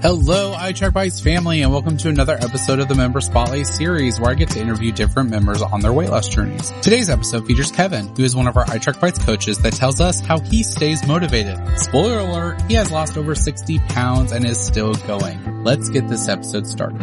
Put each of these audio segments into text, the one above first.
Hello, Bites family, and welcome to another episode of the Member Spotlight series where I get to interview different members on their weight loss journeys. Today's episode features Kevin, who is one of our Bites coaches that tells us how he stays motivated. Spoiler alert, he has lost over 60 pounds and is still going. Let's get this episode started.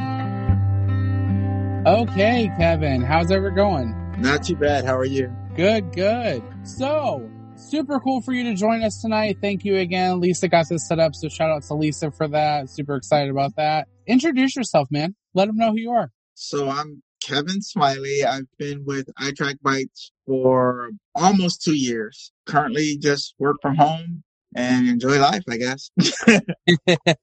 Okay, Kevin, how's it going? Not too bad. How are you? Good, good. So, super cool for you to join us tonight. Thank you again. Lisa got this set up, so shout out to Lisa for that. Super excited about that. Introduce yourself, man. Let them know who you are. So I'm Kevin Smiley. I've been with iTrack Bites for almost two years. Currently just work from home and enjoy life, I guess.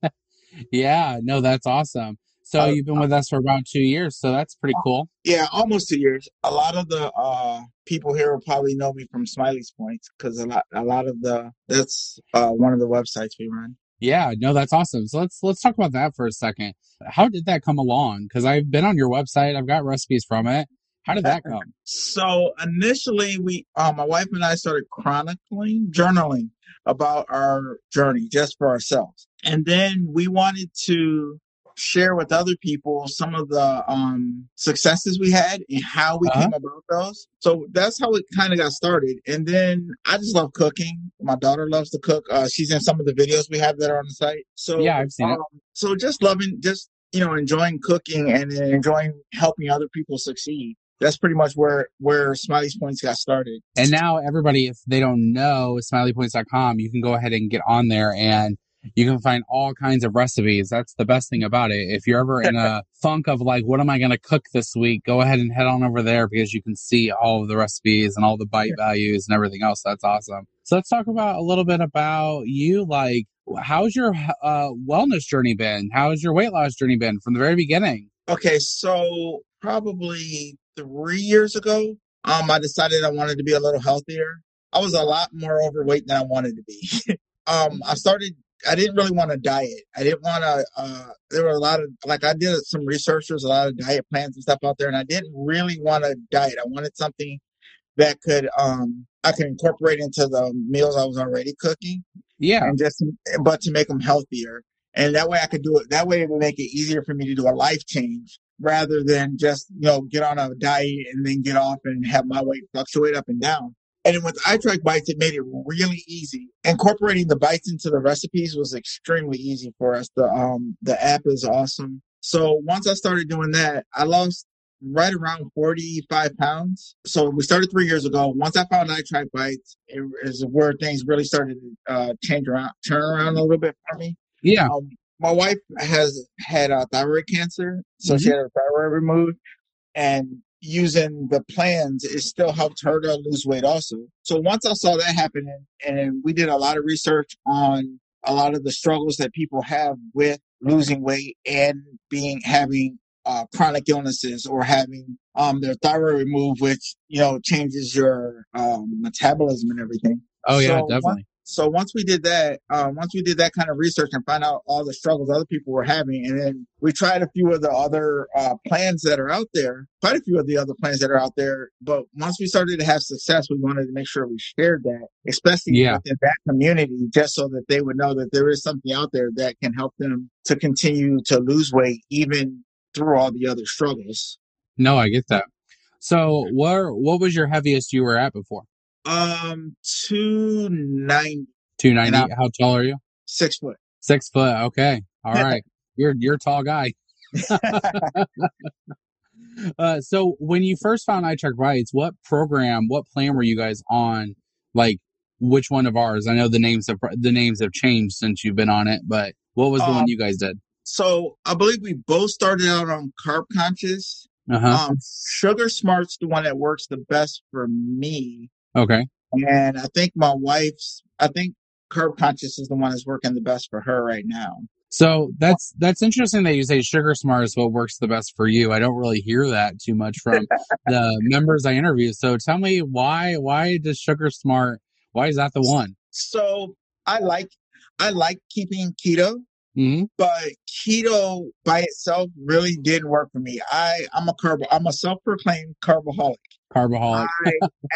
yeah, no, that's awesome. So uh, you've been with us for about two years, so that's pretty cool. Yeah, almost two years. A lot of the uh, people here will probably know me from Smiley's Points because a lot, a lot of the that's uh, one of the websites we run. Yeah, no, that's awesome. So let's let's talk about that for a second. How did that come along? Because I've been on your website, I've got recipes from it. How did that come? So initially, we, uh, my wife and I started chronicling, journaling about our journey just for ourselves, and then we wanted to share with other people some of the um, successes we had and how we uh-huh. came about those. So that's how it kind of got started. And then I just love cooking. My daughter loves to cook. Uh, she's in some of the videos we have that are on the site. So yeah, I've seen um, it. So just loving, just you know, enjoying cooking and enjoying helping other people succeed that's pretty much where where Smiley's Points got started. And now everybody, if they don't know smileypoints.com, you can go ahead and get on there and you can find all kinds of recipes. That's the best thing about it. If you're ever in a funk of like, what am I going to cook this week? Go ahead and head on over there because you can see all of the recipes and all the bite values and everything else. That's awesome. So let's talk about a little bit about you. Like, how's your uh, wellness journey been? How's your weight loss journey been from the very beginning? Okay, so probably three years ago, um, I decided I wanted to be a little healthier. I was a lot more overweight than I wanted to be. um, I started I didn't really want to diet. I didn't want to. Uh, there were a lot of like I did some research. There's a lot of diet plans and stuff out there, and I didn't really want to diet. I wanted something that could um I could incorporate into the meals I was already cooking. Yeah, and just but to make them healthier, and that way I could do it. That way it would make it easier for me to do a life change rather than just you know get on a diet and then get off and have my weight fluctuate up and down. And with iTrack Bites, it made it really easy. Incorporating the bites into the recipes was extremely easy for us. The um the app is awesome. So once I started doing that, I lost right around 45 pounds. So we started three years ago. Once I found iTrack Bites, it is where things really started to uh, change around, turn around a little bit for me. Yeah. Um, my wife has had uh, thyroid cancer, so mm-hmm. she had her thyroid removed, and using the plans, it still helped her to lose weight also. So once I saw that happening, and we did a lot of research on a lot of the struggles that people have with losing weight and being having uh, chronic illnesses or having um, their thyroid removed, which you know changes your um, metabolism and everything. Oh yeah, so definitely so once we did that, um, once we did that kind of research and find out all the struggles other people were having, and then we tried a few of the other uh, plans that are out there, quite a few of the other plans that are out there. But once we started to have success, we wanted to make sure we shared that, especially yeah. within that community, just so that they would know that there is something out there that can help them to continue to lose weight, even through all the other struggles. No, I get that. So, where what was your heaviest you were at before? Um, two ninety. Two ninety. How tall are you? Six foot. Six foot. Okay. All right. you're you're a tall guy. uh, so when you first found iTrack Bites, what program, what plan were you guys on? Like, which one of ours? I know the names have the names have changed since you've been on it, but what was the um, one you guys did? So I believe we both started out on Carb Conscious. Uh-huh. Um, Sugar Smart's the one that works the best for me. Okay. And I think my wife's, I think Carb Conscious is the one that's working the best for her right now. So that's that's interesting that you say Sugar Smart is what works the best for you. I don't really hear that too much from the members I interview. So tell me why why does Sugar Smart why is that the one? So I like I like keeping keto, hmm but keto by itself really didn't work for me. I I'm a carb I'm a self-proclaimed carboholic. Carbaholic. I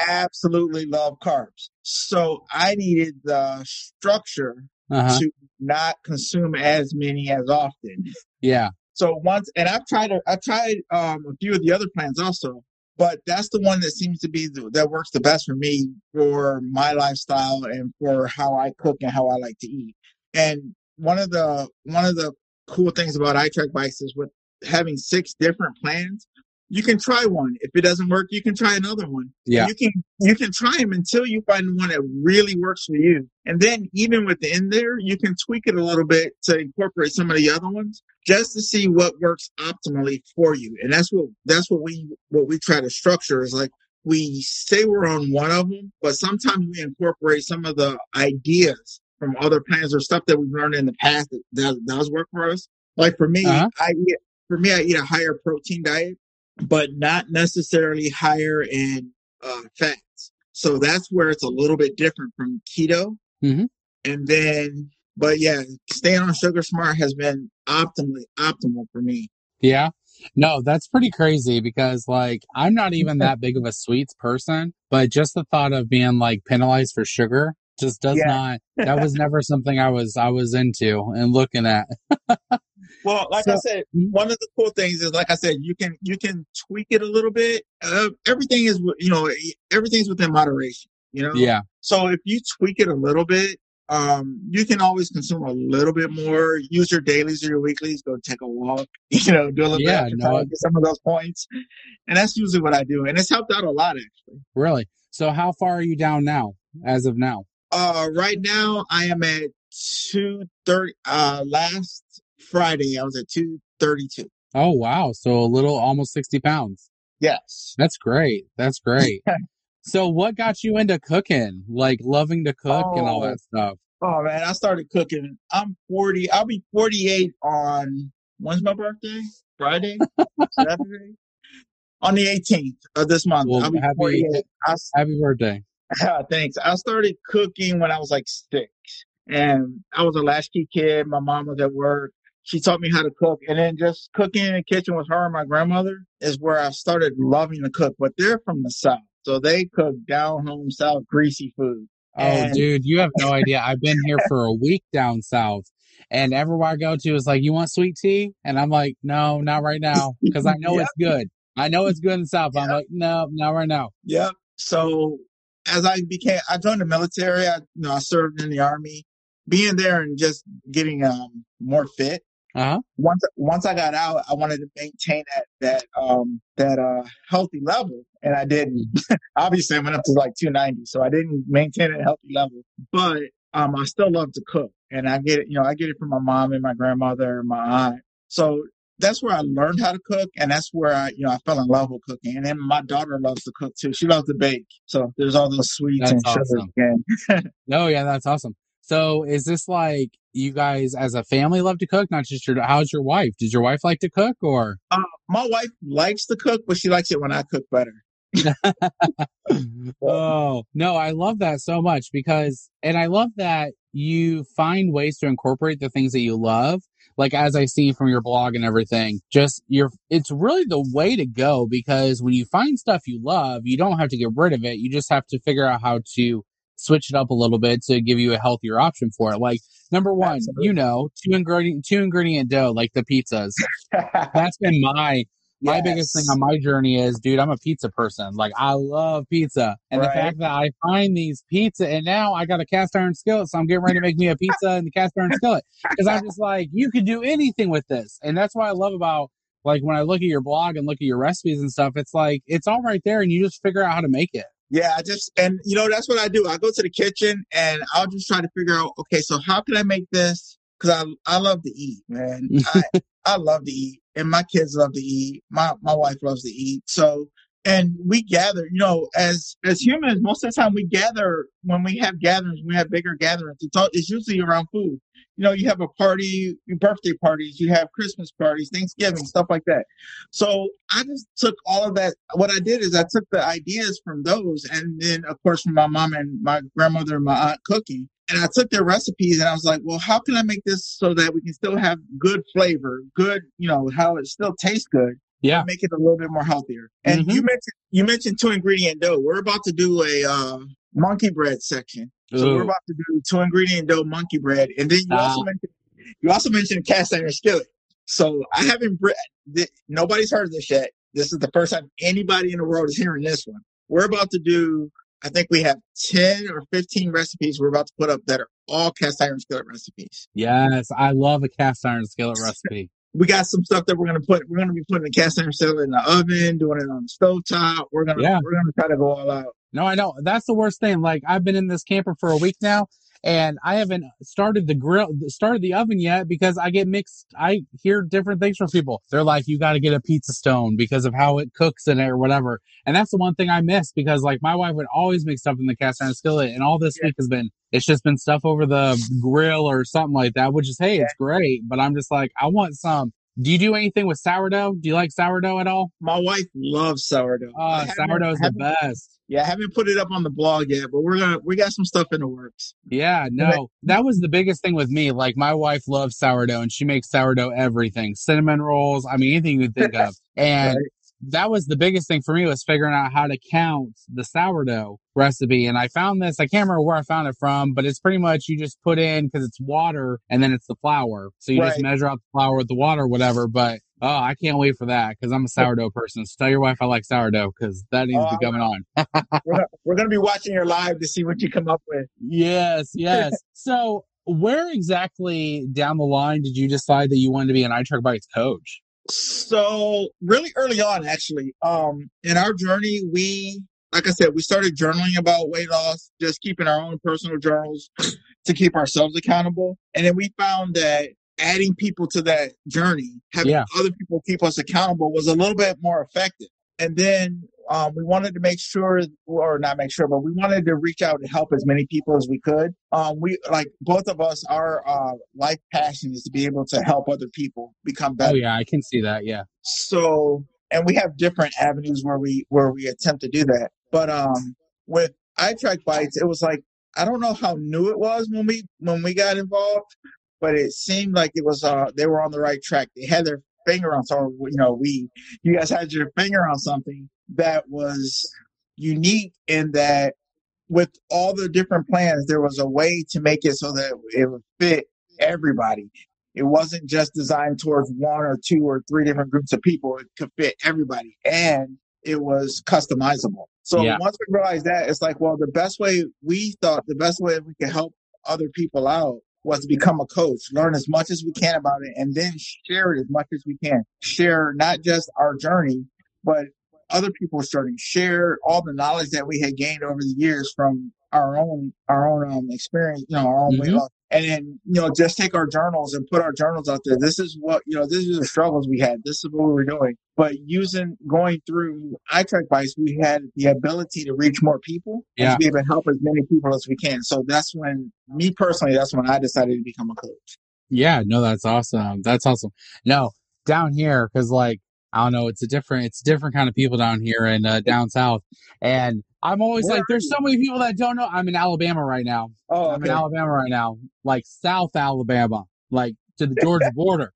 absolutely love carbs. So I needed the structure Uh-huh. to not consume as many as often. Yeah. So once, and I've tried, I tried um, a few of the other plans also, but that's the one that seems to be the, that works the best for me for my lifestyle and for how I cook and how I like to eat. And one of the one of the cool things about iTrack bites is with having six different plans. You can try one. If it doesn't work, you can try another one. Yeah. You can you can try them until you find one that really works for you. And then even within there, you can tweak it a little bit to incorporate some of the other ones just to see what works optimally for you. And that's what that's what we what we try to structure is like we say we're on one of them, but sometimes we incorporate some of the ideas from other plans or stuff that we've learned in the past that that does work for us. Like for me, Uh-huh. I eat for me I eat a higher protein diet, but not necessarily higher in uh, fats. So that's where it's a little bit different from keto. Mhm. And then, but yeah, staying on Sugar Smart has been optimally optimal for me. Yeah. No, that's pretty crazy because like I'm not even that big of a sweets person, but just the thought of being like penalized for sugar just does Yeah. not that was never something I was I was into and looking at. Well, like I said, one of the cool things is, like I said, you can you can tweak it a little bit. Uh, everything is, you know, everything's within moderation. You know. Yeah. So if you tweak it a little bit, um, you can always consume a little bit more. Use your dailies or your weeklies. Go take a walk. You know, do a little Yeah, bit of no, get some of those points, and that's usually what I do, and it's helped out a lot actually. Really. So how far are you down now as of now? Uh, right now I am at two thirty. Uh, last Friday I was at two thirty two. Oh wow. So a little almost 60 pounds. Yes. That's great. That's great. so what got you into cooking? Like loving to cook and all Oh. that stuff. Oh man, I started cooking. I'm 40. I'll be 48 on when's my birthday? Friday? Saturday? On the 18th of this month. Well, happy- 48. Happy birthday. thanks. I started cooking when I was like six. And I was a latchkey kid. My mom was at work. She taught me how to cook. And then just cooking in the kitchen with her and my grandmother is where I started loving to cook. But they're from the South. So they cook down home South greasy food. Oh, And- dude, you have no idea. I've been here for a week down south, and everywhere I go to is like, "You want sweet tea?" And I'm like, "No, not right now," because I know Yep. it's good. I know it's good in the south. but I'm like, "No, not right now." Yep. So as I became, I joined the military. I, you know, I served in the army. Being there and just getting um more fit. Uh huh. Once once I got out, I wanted to maintain that that um that uh healthy level, and I didn't. Obviously, I went up to like 290, so I didn't maintain a healthy level. But um, I still love to cook, and I get it. You know, I get it from my mom and my grandmother and my aunt. So that's where I learned how to cook, and that's where I, you know, I fell in love with cooking. And then my daughter loves to cook too. She loves to bake. So there's all those sweets That's and sugars awesome. again. No, yeah, that's awesome. So, is this like you guys as a family love to cook? Not just your. How's your wife? Did your wife like to cook or? Uh, my wife likes to cook, but she likes it when I cook better. oh no, I love that so much because, and I love that you find ways to incorporate the things that you love. Like as I see from your blog and everything, just you're, it's really the way to go because when you find stuff you love, you don't have to get rid of it. You just have to figure out how to switch it up a little bit to give you a healthier option for it. Like number one, Absolutely. you know, two ingredient, two ingredient dough, like the pizzas. That's been my my biggest thing on my journey is, dude, I'm a pizza person. Like, I love pizza. And the fact that I find these pizza, and now I got a cast iron skillet, so I'm getting ready to make me a pizza in the cast iron skillet. Because I'm just like, you can do anything with this. And that's what I love about, like, when I look at your blog and look at your recipes and stuff, it's like, it's all right there, and you just figure out how to make it. Yeah, I just and you know that's what I do. I go to the kitchen and I'll just try to figure out. Okay, so how can I make this? Because I I love to eat, man. I I love to eat, and my kids love to eat. My my wife loves to eat. So and we gather you know as as humans most of the time we gather when we have gatherings we have bigger gatherings it's, all, it's usually around food you know you have a party birthday parties you have christmas parties thanksgiving stuff like that so i just took all of that what i did is i took the ideas from those and then of course from my mom and my grandmother and my aunt cooking and I took their recipes and I was like, well, how can I make this so that we can still have good flavor, good, you know, how it still tastes good, Yeah. make it a little bit more healthier. And Mhm. you mentioned you mentioned two ingredient dough. We're about to do a uh, monkey bread section. So we're about to do two ingredient dough monkey bread, and then you also Ah. mentioned you also mentioned cast iron skillet. So I haven't bre- th- nobody's heard of this yet. This is the first time anybody in the world is hearing this one. We're about to do. I think we have ten or fifteen recipes we're about to put up that are all cast iron skillet recipes. Yes, I love a cast iron skillet recipe. we got some stuff that we're gonna put. We're gonna be putting the cast iron skillet in the oven, doing it on the stove top. We're gonna Yeah. we're gonna try to go all out. No, I know. That's the worst thing. Like I've been in this camper for a week now and I haven't started the grill started the oven yet because I get mixed I hear different things from people. They're like, you gotta get a pizza stone because of how it cooks in it or whatever. And that's the one thing I miss because like my wife would always make stuff in the cast iron skillet and all this Yeah. week has been it's just been stuff over the grill or something like that, which is hey, it's great. But I'm just like, I want some. Do you do anything with sourdough? Do you like sourdough at all? My wife loves sourdough. Oh, I haven't- sourdough's the best. Yeah, I haven't put it up on the blog yet, but we're gonna we got some stuff in the works. Yeah, no, that was the biggest thing with me. Like my wife loves sourdough and she makes sourdough everything, cinnamon rolls. I mean, anything you think of. And Right. That was the biggest thing for me was figuring out how to count the sourdough recipe. And I found this, I can't remember where I found it from, but it's pretty much you just put in because it's water and then it's the flour. So you just measure out the flour with the water, or whatever. But oh, I can't wait for that because I'm a sourdough person. So tell your wife I like sourdough because that needs Oh, to be coming on. We're we're gonna be watching your live to see what you come up with. Yes, yes. so, where exactly down the line did you decide that you wanted to be an iTrack Bites coach? So really early on, actually, um, in our journey, we, like I said, we started journaling about weight loss, just keeping our own personal journals to keep ourselves accountable. And then we found that adding people to that journey, having Yeah. other people keep us accountable was a little bit more effective. And then um, we wanted to make sure, or not make sure, but we wanted to reach out and help as many people as we could. Um, we like both of us, our uh, life passion is to be able to help other people become better Oh yeah, I can see that. Yeah. so and we have different avenues where we where we attempt to do that but um with iTrack bites it was like i don't know how new it was when we when we got involved but it seemed like it was uh they were on the right track they had their finger on something you know we you guys had your finger on something that was unique in that with all the different plans there was a way to make it so that it would fit everybody it wasn't just designed towards one or two or three different groups of people. It could fit everybody and it was customizable. So Yeah. once we realized that, it's like, well, the best way we thought, the best way we could help other people out was to become a coach, learn as much as we can about it, and then share it as much as we can. Share not just our journey, but other people's journey. Share all the knowledge that we had gained over the years from our own our own um, experience, you know, our own Mhm. loss and then you know just take our journals and put our journals out there this is what you know this is the struggles we had this is what we were doing but using going through iTrack bites we had the ability to reach more people and Yeah. to be able to help as many people as we can so that's when me personally that's when i decided to become a coach Yeah, no, that's awesome. That's awesome. No, down here, because like I don't know, it's a different, it's a different kind of people down here and uh, down south, and I'm always Where like, there's so many people that don't know. I'm in Alabama right now. oh I'm in Alabama right now, like South Alabama, like to the Georgia border.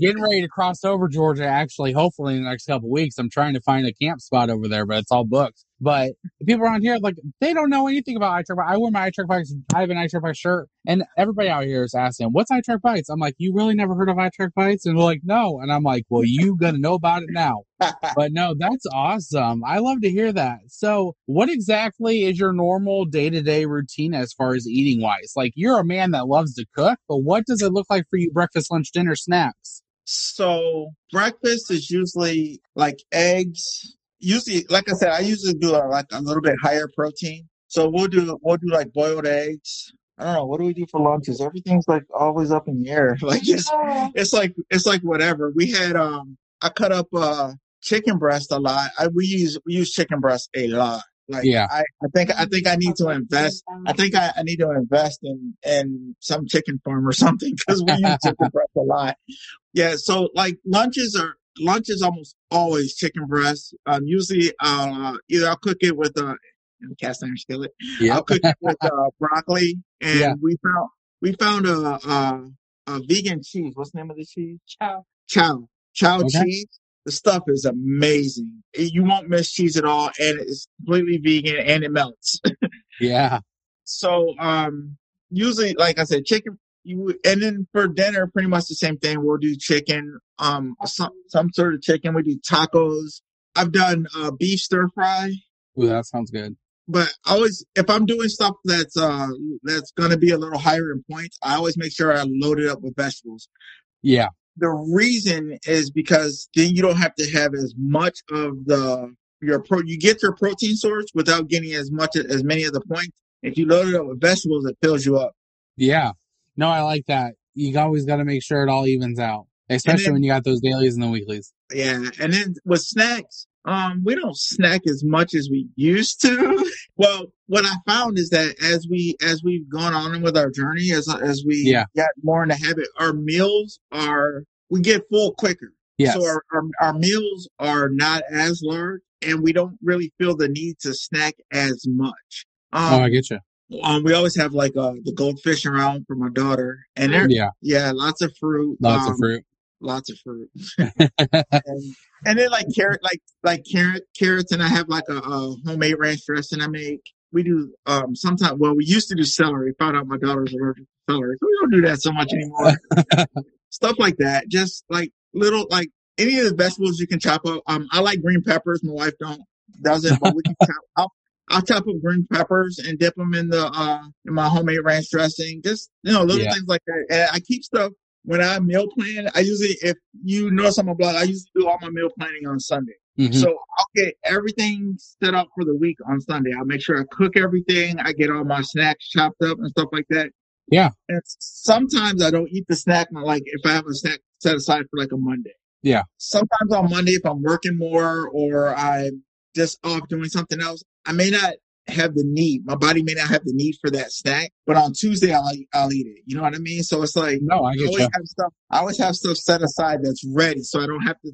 Getting ready to cross over Georgia, actually, hopefully in the next couple weeks. I'm trying to find a camp spot over there, but it's all booked. But people around here, like, they don't know anything about iTrack Bites. I wear my iTrack Bites. I have an iTrack Bites shirt, and everybody out here is asking, "What's iTrack Bites?" I'm like, "You really never heard of iTrack Bites?" And they're like, "No." And I'm like, "Well, you gonna know about it now." but no, that's awesome. I love to hear that. So, what exactly is your normal day to day routine as far as eating wise? Like, you're a man that loves to cook, but what does it look like for you breakfast, lunch, dinner, snacks? So breakfast is usually like eggs. Usually, like I said, I usually do a, like a little bit higher protein. So we'll do we'll do like boiled eggs. I don't know what do we do for lunches. Everything's like always up in the air. Like it's it's like it's like whatever. We had um I cut up uh chicken breast a lot. I, we use we use chicken breast a lot. Like Yeah. I, I think I think I need to invest. I think I, I need to invest in in some chicken farm or something because we use chicken breast a lot. Yeah. So like lunches are lunch is almost always chicken breast. Um, usually uh either I'll cook it with a cast iron skillet. I'll cook it with uh, broccoli, and Yeah. we found we found a, a a vegan cheese. What's the name of the cheese? Chao. Chao. Chao Okay. cheese. The stuff is amazing. You won't miss cheese at all, and it's completely vegan and it melts. Yeah. so um, usually, like I said, chicken. You and then for dinner, pretty much the same thing. We'll do chicken, um, some some sort of chicken. We do tacos. I've done uh, beef stir fry Ooh, that sounds good. but I always if I'm doing stuff that's uh that's gonna be a little higher in points, I always make sure I load it up with vegetables. Yeah. The reason is because then you don't have to have as much of the your pro you get your protein source without getting as much as many of the points. If you load it up with vegetables, it fills you up. Yeah. No, I like that. You always got to make sure it all evens out, especially then- when you got those dailies and the weeklies. Yeah, and then with snacks, um, we don't snack as much as we used to. well, what I found is that as we as we've gone on with our journey, as as we Yeah. got more in the habit, our meals are we get full quicker. Yes. So our, our our meals are not as large, and we don't really feel the need to snack as much. oh, I Um, get you. Um, we always have like uh the goldfish around for my daughter, and there, Yeah. yeah, lots of fruit, Lots um, of fruit. lots of fruit and, and then like carrot, like like carrot, carrots, and I have like a, a homemade ranch dressing I make. We do um sometimes. Well, we used to do celery. Found out my daughter's allergic to celery, so we don't do that so much anymore. Stuff like that, just like little like any of the vegetables you can chop up. Um, I like green peppers. My wife don't doesn't, but we can chop. I'll, I'll chop up green peppers and dip them in the uh in my homemade ranch dressing. Just you know little Yeah. things like that. And I keep stuff when I meal plan. I usually, if you notice on my blog, I usually do all my meal planning on Sunday. Mhm. So I'll get everything set up for the week on Sunday. I'll make sure I cook everything. I get all my snacks chopped up and stuff like that. Yeah. And sometimes I don't eat the snack like if I have a snack set aside for like a Monday. Yeah. Sometimes on Monday if I'm working more or I'm just off doing something else, I may not have the need. My body may not have the need for that snack, but on Tuesday I'll I'll eat it. You know what I mean? So it's like no, I I get always you. have stuff. I always have stuff set aside that's ready, so I don't have to.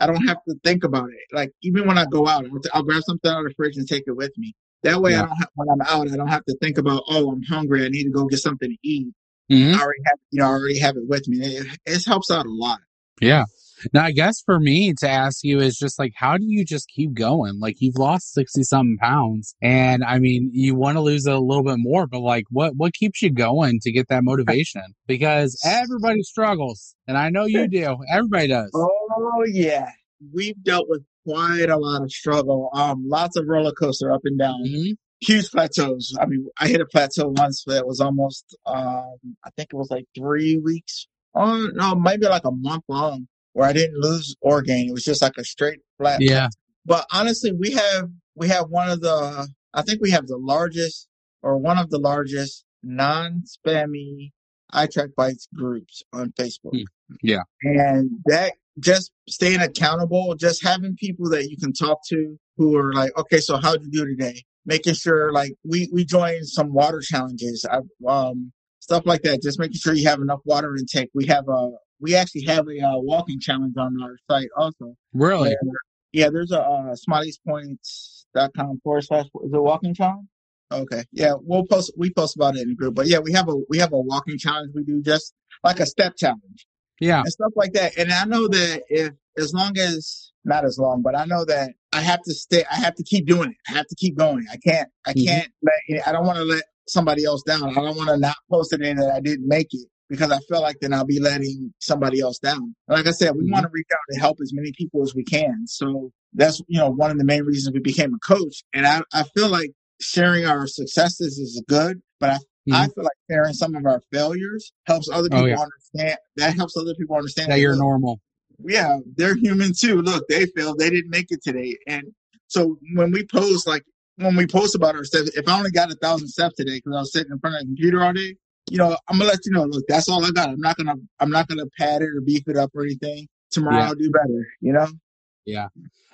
I don't have to think about it. Like even when I go out, I'll, grab something out of the fridge and take it with me. That way, Yeah. I don't have, when I'm out, I don't have to think about. Oh, I'm hungry. I need to go get something to eat. Mhm. I already have, you know, I already have it with me. It, it helps out a lot. Yeah. Now, I guess for me to ask you is just like, how do you just keep going? Like, you've lost 60 something pounds. And I mean, you want to lose a little bit more, but like, what, what keeps you going to get that motivation? Because everybody struggles. And I know you do. Everybody does. Oh yeah, we've dealt with quite a lot of struggle. Um, lots of roller coaster up and down. Mhm. huge plateaus. I mean, I hit a plateau once that was almost, um, I think it was like three weeks. Oh no, maybe like a month long, where I didn't lose or gain. It was just like a straight flat. Yeah. But honestly, we have we have one of the, I think we have the largest or one of the largest non-spammy iTrack Bites groups on Facebook. Hmm. Yeah. And that just staying accountable, just having people that you can talk to who are like, okay, so how'd you do today? Making sure like we, we joined some water challenges, I, um, stuff like that. Just making sure you have enough water intake. We have a, we actually have a uh, walking challenge on our site also. Really? Where- yeah, there's a uh, smileyspoints.com forward slash is it walking challenge? Okay, yeah, we'll post we post about it in the group, but yeah, we have a we have a walking challenge we do just like a step challenge Yeah. and stuff like that. And I know that if as long as not as long, but I know that I have to stay. I have to keep doing it. I have to keep going. I can't. I Mhm. can't let. I don't want to let somebody else down. I don't want to not post it in that I didn't make it because I feel like then I'll be letting somebody else down. Like I said, we Mhm. want to reach out and help as many people as we can. So that's you know one of the main reasons we became a coach. And I I feel like sharing our successes is good, but I I feel like sharing some of our failures helps other Mm-hmm. Oh, people yeah. understand. That helps other people understand That hey, you're look, normal. yeah, they're human too. Look, they failed. They didn't make it today. And so when we post, like when we post about our steps, if I only got a thousand steps today because I was sitting in front of the computer all day, you know, I'm gonna let you know. Look, that's all I got. I'm not gonna, I'm not gonna pad it or beef it up or anything. Tomorrow Yeah. I'll do better. You know. Yeah.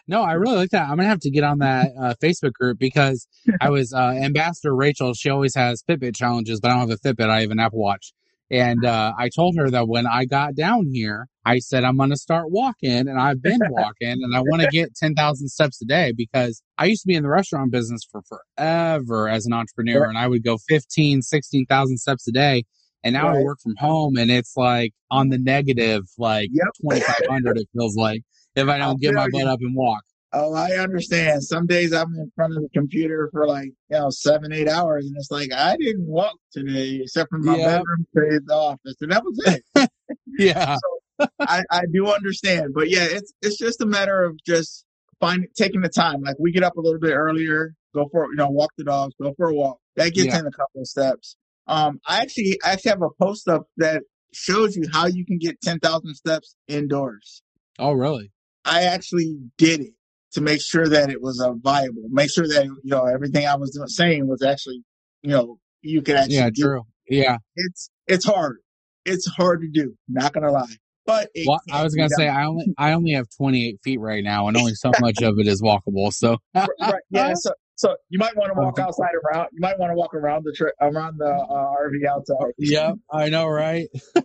No, I really like that. I'm gonna have to get on that uh, Facebook group because I was uh, Ambassador Rachel. She always has Fitbit challenges, but I don't have a Fitbit. I have an Apple Watch. And uh, I told her that when I got down here, I said I'm going to start walking, and I've been walking, and I want to get 10,000 steps a day because I used to be in the restaurant business for forever as an entrepreneur, and I would go 15, 16,000 steps a day. And now right. I work from home, and it's like on the negative, like yep. 2,500, it feels like, if I don't I'll get my butt up and walk. Oh, I understand. Some days I'm in front of the computer for like, you know, seven, eight hours, and it's like I didn't walk today except for my yep. bedroom to the office, and that was it. yeah. so I, I do understand, but yeah, it's it's just a matter of just finding taking the time. Like we get up a little bit earlier, go for you know, walk the dogs, go for a walk. That gets yeah. in a couple of steps. Um, I actually I actually have a post up that shows you how you can get ten thousand steps indoors. Oh, really? I actually did it to make sure that it was uh, viable. Make sure that you know everything I was saying was actually, you know, you can actually. Yeah, true. Yeah, it's it's hard. It's hard to do. Not gonna lie. But well, I was gonna say I only I only have 28 feet right now, and only so much of it is walkable. So right, yeah, so so you might want to walk outside around. You might want to walk around the tri- around the uh, RV outside. Yep, I know, right?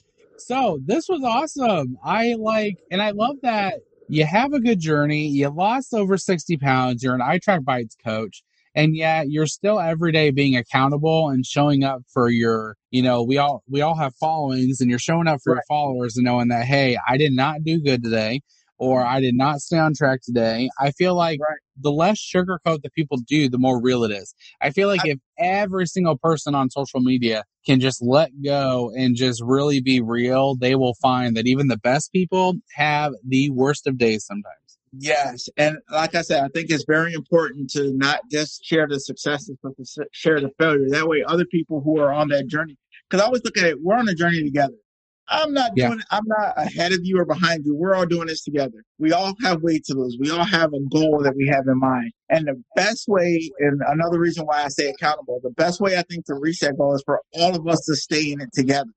so this was awesome. I like, and I love that you have a good journey. You lost over 60 pounds. You're an iTrack Bites coach. And yet you're still every day being accountable and showing up for your, you know, we all, we all have followings and you're showing up for right. your followers and knowing that, Hey, I did not do good today or mm-hmm. I did not stay on track today. I feel like right. The less sugarcoat that people do, the more real it is. I feel like I, if every single person on social media can just let go and just really be real, they will find that even the best people have the worst of days sometimes. Yes. And like I said, I think it's very important to not just share the successes, but to share the failure. That way, other people who are on that journey, because I always look at it, we're on a journey together. I'm not yeah. doing I'm not ahead of you or behind you. We're all doing this together. We all have weight to lose. We all have a goal that we have in mind. And the best way, and another reason why I say accountable, the best way I think to reach that goal is for all of us to stay in it together.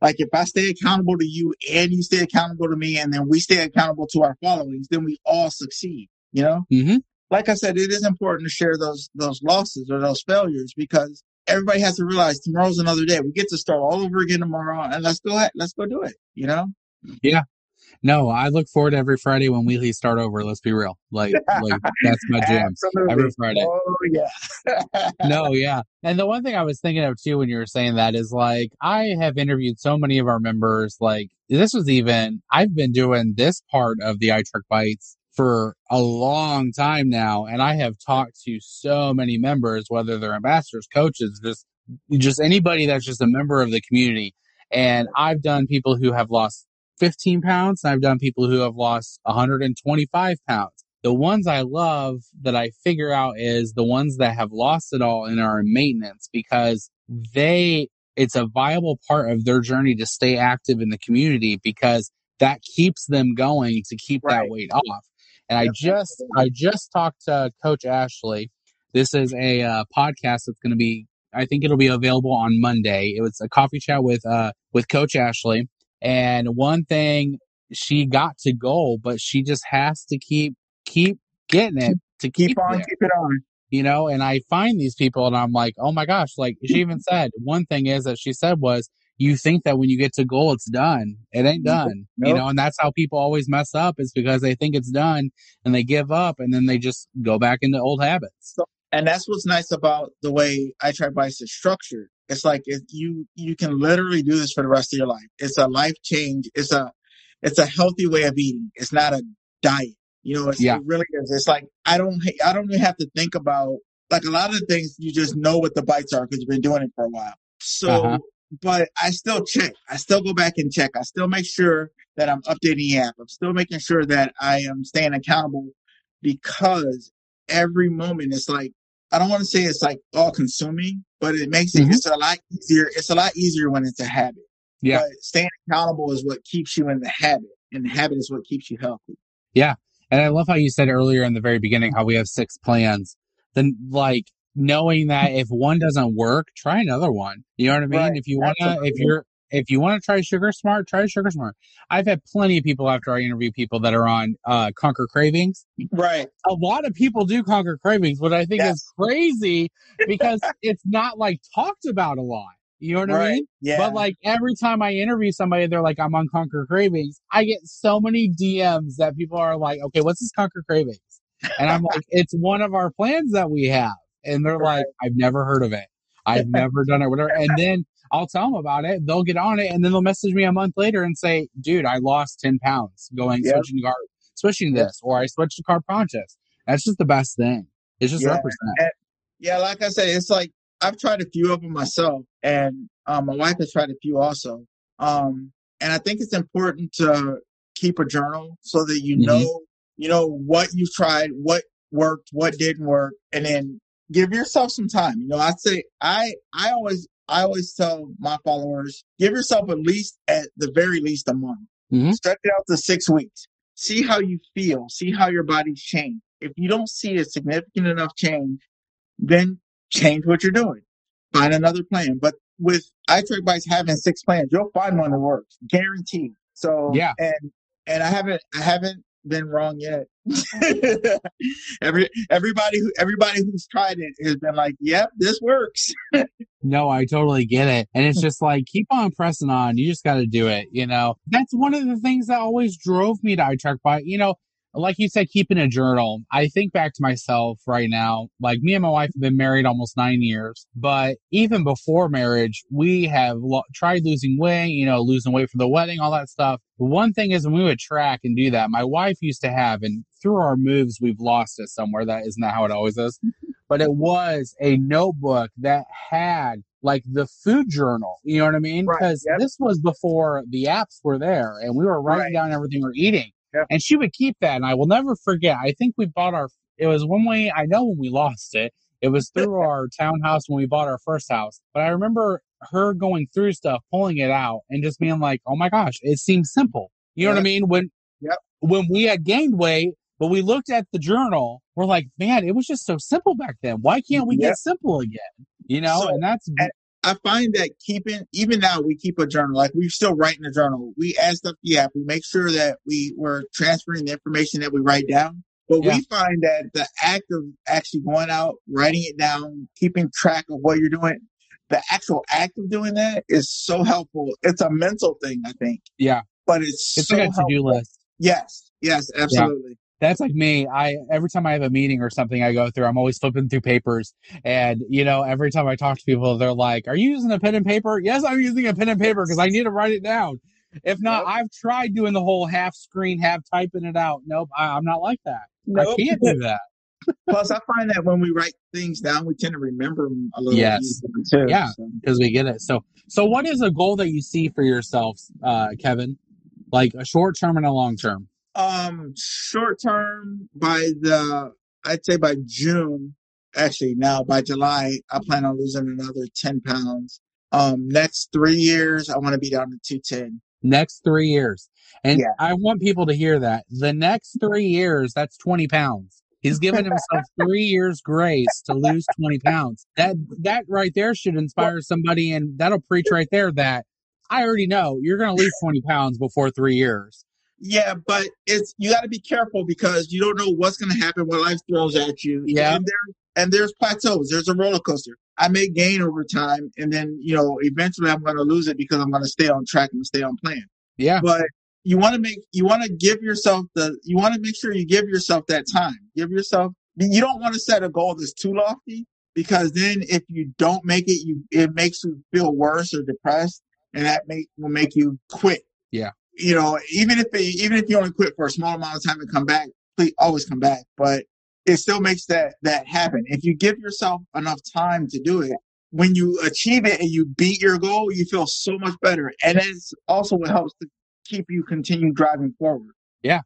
Like if I stay accountable to you and you stay accountable to me and then we stay accountable to our followings, then we all succeed, you know? Mm-hmm. Like I said, it is important to share those, those losses or those failures because everybody has to realize tomorrow's another day. We get to start all over again tomorrow, and let's go ahead, let's go do it. You know? Yeah. No, I look forward to every Friday when we start over. Let's be real, like, like that's my jam every Friday. Oh yeah. no, yeah. And the one thing I was thinking of too when you were saying that is like I have interviewed so many of our members. Like this was even I've been doing this part of the iTrack Bites for a long time now. And I have talked to so many members, whether they're ambassadors, coaches, just, just anybody that's just a member of the community. And I've done people who have lost 15 pounds. And I've done people who have lost 125 pounds. The ones I love that I figure out is the ones that have lost it all and are in maintenance because they, it's a viable part of their journey to stay active in the community because that keeps them going to keep right. that weight off. And I just I just talked to Coach Ashley. This is a uh, podcast that's going to be I think it'll be available on Monday. It was a coffee chat with uh with Coach Ashley, and one thing she got to goal, but she just has to keep keep getting it to keep, keep on, there. keep it on. You know, and I find these people, and I'm like, oh my gosh! Like she even said, one thing is that she said was you think that when you get to goal, it's done. It ain't done, nope. you know, and that's how people always mess up is because they think it's done and they give up and then they just go back into old habits. So, and that's what's nice about the way iTrack Bites is structured. It's like if you, you can literally do this for the rest of your life. It's a life change. It's a, it's a healthy way of eating. It's not a diet. You know, yeah. it really is. It's like, I don't, I don't even have to think about like a lot of things. You just know what the bites are because you've been doing it for a while. So uh-huh but I still check. I still go back and check. I still make sure that I'm updating the app. I'm still making sure that I am staying accountable because every moment it's like I don't want to say it's like all consuming, but it makes it mm-hmm. it's a lot easier. It's a lot easier when it's a habit. Yeah. But staying accountable is what keeps you in the habit, and the habit is what keeps you healthy. Yeah. And I love how you said earlier in the very beginning how we have six plans. Then like knowing that if one doesn't work, try another one. You know what I mean? Right. If you want to, if you're, if you want to try Sugar Smart, try Sugar Smart. I've had plenty of people after I interview people that are on uh, Conquer Cravings. Right. A lot of people do Conquer Cravings, what I think Yes. is crazy because it's not like talked about a lot. You know what I mean? Yeah. But like every time I interview somebody, they're like, I'm on Conquer Cravings. I get so many DMs that people are like, okay, what's this Conquer Cravings? And I'm like, it's one of our plans that we have. And they're like, I've never heard of it. I've never done it, whatever. And then I'll tell them about it. They'll get on it and then they'll message me a month later and say, dude, I lost 10 pounds going Yep. switching carb, switching this, or I switched to carb conscious. That's just the best thing. It's just Yeah. represent. yeah, like I said, it's like I've tried a few of them myself, and um, my wife has tried a few also. Um, and I think it's important to keep a journal so that you Mhm. know, you know what you've tried, what worked, what didn't work, and then give yourself some time. You know, I say I I always I always tell my followers, give yourself at least at the very least a month. Mhm. Stretch it out to six weeks. See how you feel. See how your body's changed. If you don't see a significant enough change, then change what you're doing. Find another plan. But with iTrack Bites having six plans, you'll find one that works, guaranteed. So Yeah. and and I haven't I haven't been wrong yet. Every everybody who everybody who's tried it has been like, "Yep, this works." No, I totally get it. And it's just like, keep on pressing on. You just got to do it. You know, that's one of the things that always drove me to iTrack Bite. You know, like you said, keeping a journal. I think back to myself right now. Like me and my wife have been married almost nine years, but even before marriage, we have lo- tried losing weight, you know, losing weight for the wedding, all that stuff. But one thing is when we would track and do that, my wife used to have, and through our moves, we've lost it somewhere. That isn't that how it always is but it was a notebook that had like the food journal. You know what I mean? Right, Because yep. this was before the apps were there and we were writing Right. down everything we're eating. And she would keep that. And I will never forget. I think we bought our, it was one way, I know when we lost it, it was through our townhouse when we bought our first house. But I remember her going through stuff, pulling it out and just being like, oh my gosh, it seems simple. You know what I mean? When, Yep. when we had gained weight, but we looked at the journal, we're like, man, it was just so simple back then. Why can't we Yep. get simple again? You know, So- and that's and- I find that keeping even now we keep a journal. Like we're still writing a journal. We add stuff to the app. We make sure that we we're transferring the information that we write down. But Yeah. we find that the act of actually going out, writing it down, keeping track of what you're doing, the actual act of doing that is so helpful. It's a mental thing, I think. Yeah. But it's, it's so like a to do list. Yes. Yes. Absolutely. That's like me. I every time I have a meeting or something I go through, I'm always flipping through papers. And you know, every time I talk to people, they're like, Are you using a pen and paper? Yes, I'm using a pen and paper because I need to write it down. If not, Yep. I've tried doing the whole half screen, half typing it out. Nope, I, I'm not like that. Nope. I can't do that. Plus, I find that when we write things down, we tend to remember them a little Yes. easier too. Yeah. So. because we get it. So, so what is a goal that you see for yourself, uh, Kevin? Like a short term and a long term. Um, short term by the I'd say by June. Actually, now by July, I plan on losing another ten pounds. Um, next three years, I want to be down to two ten. Next three years, and Yeah. I want people to hear that. The next three years, that's twenty pounds. He's given himself three years grace to lose twenty pounds. That that right there should inspire somebody, and that'll preach right there that I already know you're going to lose twenty pounds before three years. Yeah, but it's you got to be careful because you don't know what's going to happen when life throws at you. Yeah. and there and there's plateaus. There's a roller coaster. I may gain over time, and then you know eventually I'm going to lose it because I'm going to stay on track and stay on plan. Yeah, but you want to make you want to give yourself the you want to make sure you give yourself that time give yourself you don't want to set a goal that's too lofty because then if you don't make it you it makes you feel worse or depressed and that make will make you quit Yeah. You know even if it, even if you only quit for a small amount of time and come back please always come back but it still makes that that happen if you give yourself enough time to do it when you achieve it and you beat your goal you feel so much better and it's also what helps to keep you continue driving forward. Yeah.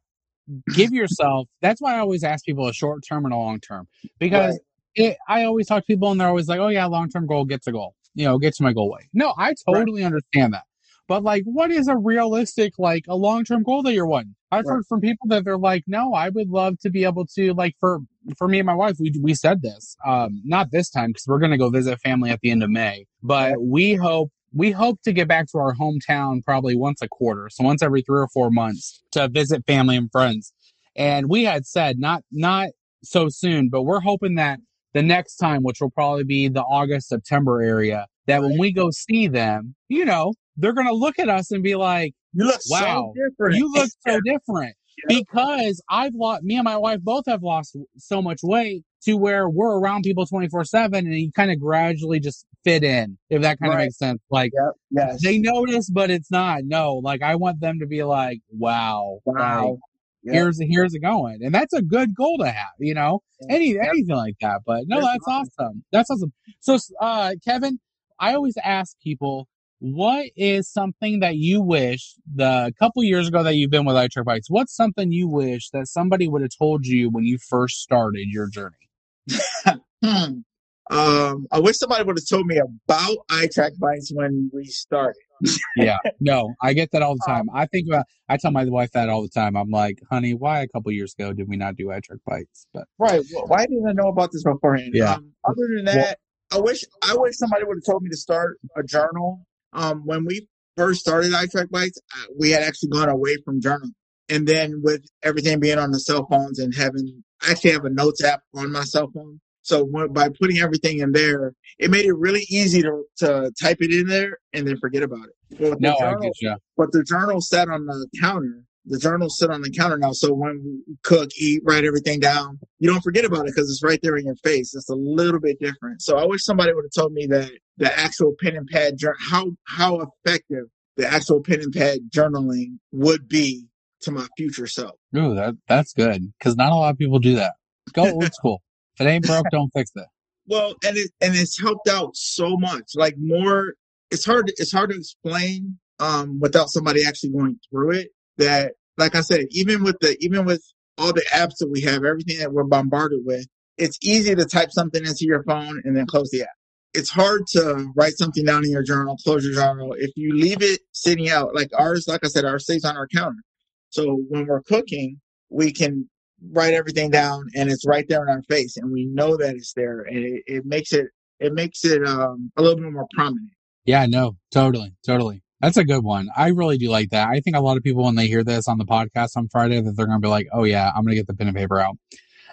Give yourself that's why i always ask people a short term and a long term because Right. it, i always talk to people and they're always like oh yeah long term goal gets a goal you know get to my goal weight no i totally understand that but like what is a realistic like a long term goal that you're wanting i've Right. heard from people that they're like no i would love to be able to like for for me and my wife we we said this um not this time because we're going to go visit family at the end of may but we hope we hope to get back to our hometown probably once a quarter. So once every three or four months to visit family and friends. And we had said not, not so soon, but we're hoping that the next time, which will probably be the August, September area, that when we go see them, you know, they're going to look at us and be like, You look Wow, so different. you look so different Yeah. because I've lost, me and my wife both have lost so much weight to where we're around people 24 seven and you kind of gradually just fit in, if that kind of Right. makes sense. Like Yep. Yes. they notice, but it's not. No, like I want them to be like, wow, like, wow. Yep. here's, here's it going. And that's a good goal to have, you know, Yeah. any, Yep. anything like that. But no, That's that's awesome. That's awesome. So, uh, Kevin, I always ask people, what is something that you wish the couple years ago that you've been with iTrack Bites? What's something you wish that somebody would have told you when you first started your journey? Hmm. Um, I wish somebody would have told me about eye track bikes when we started. Yeah, no, I get that all the Um, time. I think about, I tell my wife that all the time. I'm like, honey, why a couple years ago did we not do iTrack Bites? But Right. Well, why didn't I know about this beforehand? Yeah. Um, other than that, I wish I wish somebody would have told me to start a journal. Um, when we first started iTrack Bites, uh, we had actually gone away from journal, and then with everything being on the cell phones and having, I actually have a notes app on my cell phone. So when, by putting everything in there, it made it really easy to to type it in there and then forget about it. But no, I get you. but the journal sat on the counter. The journal sit on the counter now. So when we cook, eat, write everything down, you don't forget about it because it's right there in your face. It's a little bit different. So I wish somebody would have told me that the actual pen and pad, how, how effective the actual pen and pad journaling would be to my future self. Ooh, that, that's good. Cause not a lot of people do that. Go old school. If it ain't broke, don't fix it. Well, and it, and it's helped out so much. Like more, it's hard, it's hard to explain, um, without somebody actually going through it. That, like I said, even with the, even with all the apps that we have, everything that we're bombarded with, it's easy to type something into your phone and then close the app. It's hard to write something down in your journal, close your journal. If you leave it sitting out, like ours, like I said, ours stays on our counter. So when we're cooking, we can write everything down and it's right there in our face and we know that it's there and it, it makes it it makes it um a little bit more prominent Yeah, no, totally, totally. That's a good one. I really do like that. I think a lot of people, when they hear this on the podcast on Friday, that they're going to be like, oh yeah, I'm going to get the pen and paper out.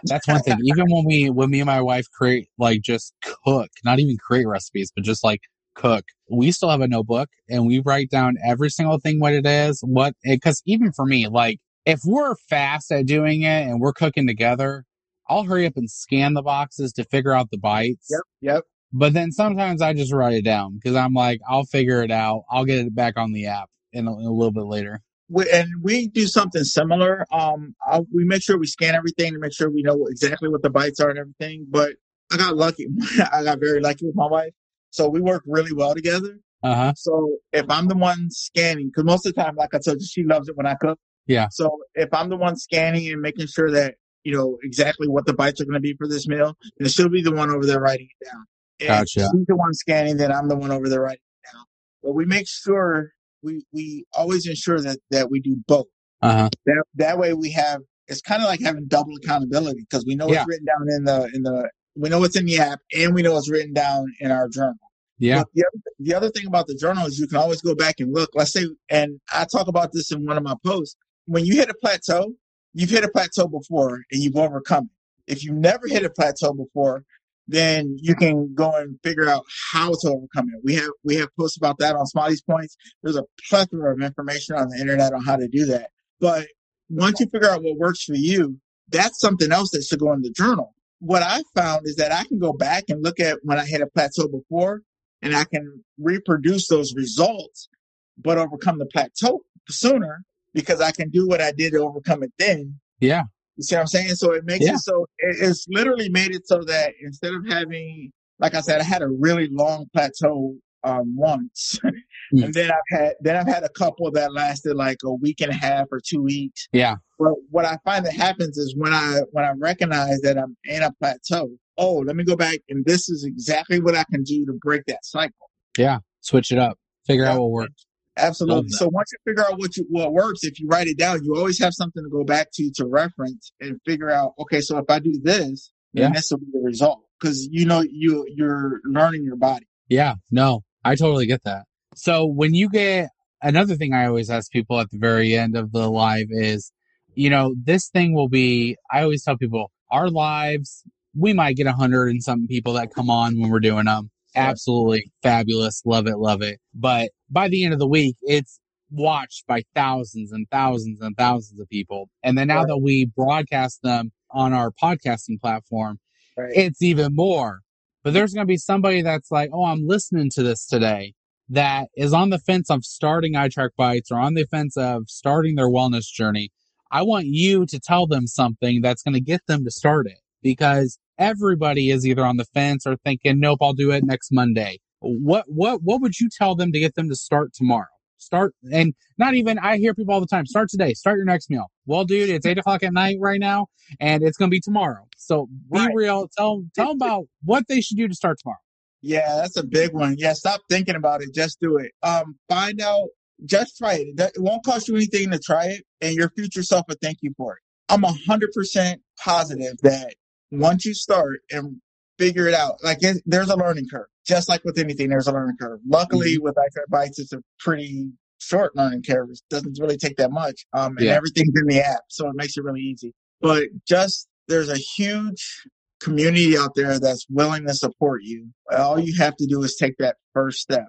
That's one thing. Even when we, when me and my wife create, like just cook, not even create recipes, but just like cook, we still have a notebook and we write down every single thing, what it is, what, cause even for me, like if we're fast at doing it and we're cooking together, I'll hurry up and scan the boxes to figure out the bites. yep yep But then sometimes I just write it down because I'm like, I'll figure it out. I'll get it back on the app in a, in a little bit later. we, and we do something similar um I, we make sure we scan everything to make sure we know exactly what the bites are and everything but i got lucky i got very lucky with my wife so we work really well together Uh huh. so if i'm the one scanning because most of the time like i told you she loves it when i cook Yeah. So if I'm the one scanning and making sure that, you know, exactly what the bites are going to be for this meal, then she'll be the one over there writing it down. Gotcha. she's the one scanning, then I'm the one over there it down. But we make sure we, we always ensure that, that we do both. Uh huh. That, that way we have, it's kind of like having double accountability because we know Yeah. it's written down in the, in the, we know it's in the app and we know it's written down in our journal. Yeah. But the other, the other thing about the journal is you can always go back and look. Let's say, and I talk about this in one of my posts. When you hit a plateau, you've hit a plateau before and you've overcome it. If you never hit a plateau before, then you can go and figure out how to overcome it. We have we have posts about that on Smiley's Points. There's a plethora of information on the internet on how to do that. But once you figure out what works for you, that's something else that should go in the journal. What I found is that I can go back and look at when I hit a plateau before and I can reproduce those results, but overcome the plateau sooner because I can do what I did to overcome it then. Yeah. You see what I'm saying? So it makes Yeah. it so it- it's literally made it so that instead of having, like I said, I had a really long plateau um, once, Mm. and then I've had then I've had a couple that lasted like a week and a half or two weeks. Yeah. But what I find that happens is when I when I recognize that I'm in a plateau, oh, let me go back and this is exactly what I can do to break that cycle. Yeah. Switch it up. Figure out what works. Absolutely. So once you figure out what you what works, if you write it down, you always have something to go back to to reference and figure out. Okay, so if I do this, then Yeah. this will be the result because you know you you're learning your body. Yeah. No, I totally get that. So when you get another thing I always ask people at the very end of the live is, you know, this thing will be, I always tell people our lives, we might get a hundred and something people that come on when we're doing them. Absolutely fabulous. Love it. Love it. But by the end of the week, it's watched by thousands and thousands and thousands of people. And then now Right. that we broadcast them on our podcasting platform, Right. it's even more. But there's going to be somebody that's like, oh, I'm listening to this today that is on the fence of starting iTrack Bites or on the fence of starting their wellness journey. I want you to tell them something that's going to get them to start it because everybody is either on the fence or thinking, nope, I'll do it next Monday. What, what, what would you tell them to get them to start tomorrow? Start and not even, I hear people all the time, start today, start your next meal. Well, dude, it's eight o'clock at night right now and it's going to be tomorrow. So be Right. real. Tell, tell them about what they should do to start tomorrow. Yeah, that's a big one. Yeah, stop thinking about it. Just do it. Um, find out. Just try it. It won't cost you anything to try it, and your future self will thank you for it. I'm a hundred percent positive that once you start and figure it out, like it, there's a learning curve. Just like with anything, there's a learning curve. Luckily, with iTrack Bites, it's a pretty short learning curve. It doesn't really take that much. Um, and Yeah. everything's in the app, so it makes it really easy. But just there's a huge community out there that's willing to support you. All you have to do is take that first step.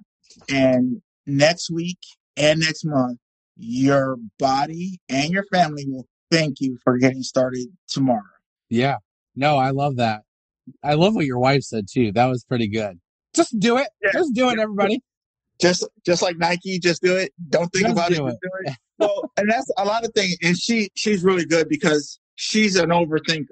And next week and next month, your body and your family will thank you for getting started tomorrow. Yeah. No, I love that. I love what your wife said too. That was pretty good. Just do it. Yeah. Just do it, everybody. Just just like Nike, just do it. Don't think Just about it, do just do it. Well, and that's a lot of things. And she she's really good because she's an overthinker.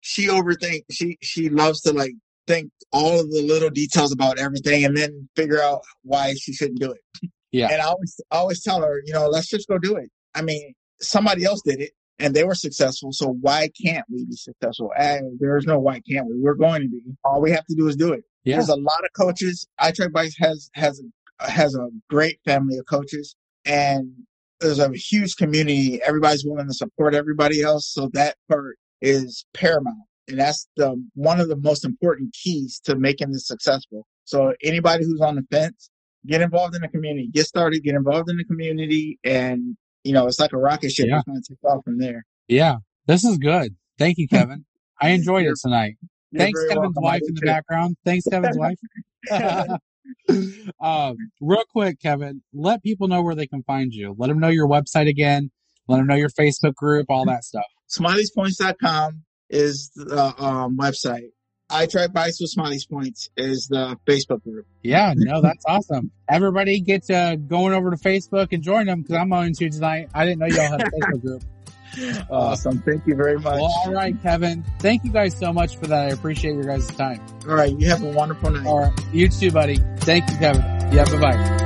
She overthink. She she loves to like think all of the little details about everything and then figure out why she shouldn't do it. Yeah. And I always I always tell her, you know, let's just go do it. I mean, somebody else did it and they were successful, so why can't we be successful? And there's no why can't we? We're going to be. All we have to do is do it. Yeah. There's a lot of coaches. I iTrack Bites has has a, has a great family of coaches, and there's a huge community. Everybody's willing to support everybody else, so that part is paramount, and that's the one of the most important keys to making this successful. So anybody who's on the fence, get involved in the community, get started, get involved in the community, and you know it's like a rocket ship. Yeah. Going to take off from there. Yeah. This is good. Thank you, Kevin. I enjoyed it tonight. You're Thanks, Kevin's welcome. Wife in the background. Thanks, Kevin's wife. um, real quick, Kevin, let people know where they can find you. Let them know your website again. Let them know your Facebook group, all that stuff. Smiley'sPoints.com is the um, website. I bikes with Smiley's Points is the Facebook group. Yeah, no, that's awesome. Everybody get uh, going over to Facebook and join them because I'm on to tonight. I didn't know y'all had a Facebook group. Awesome. Thank you very much. Well, all right, Kevin. Thank you guys so much for that. I appreciate your guys' time. All right. You have a wonderful night. All right. You too, buddy. Thank you, Kevin. Yeah, bye bye.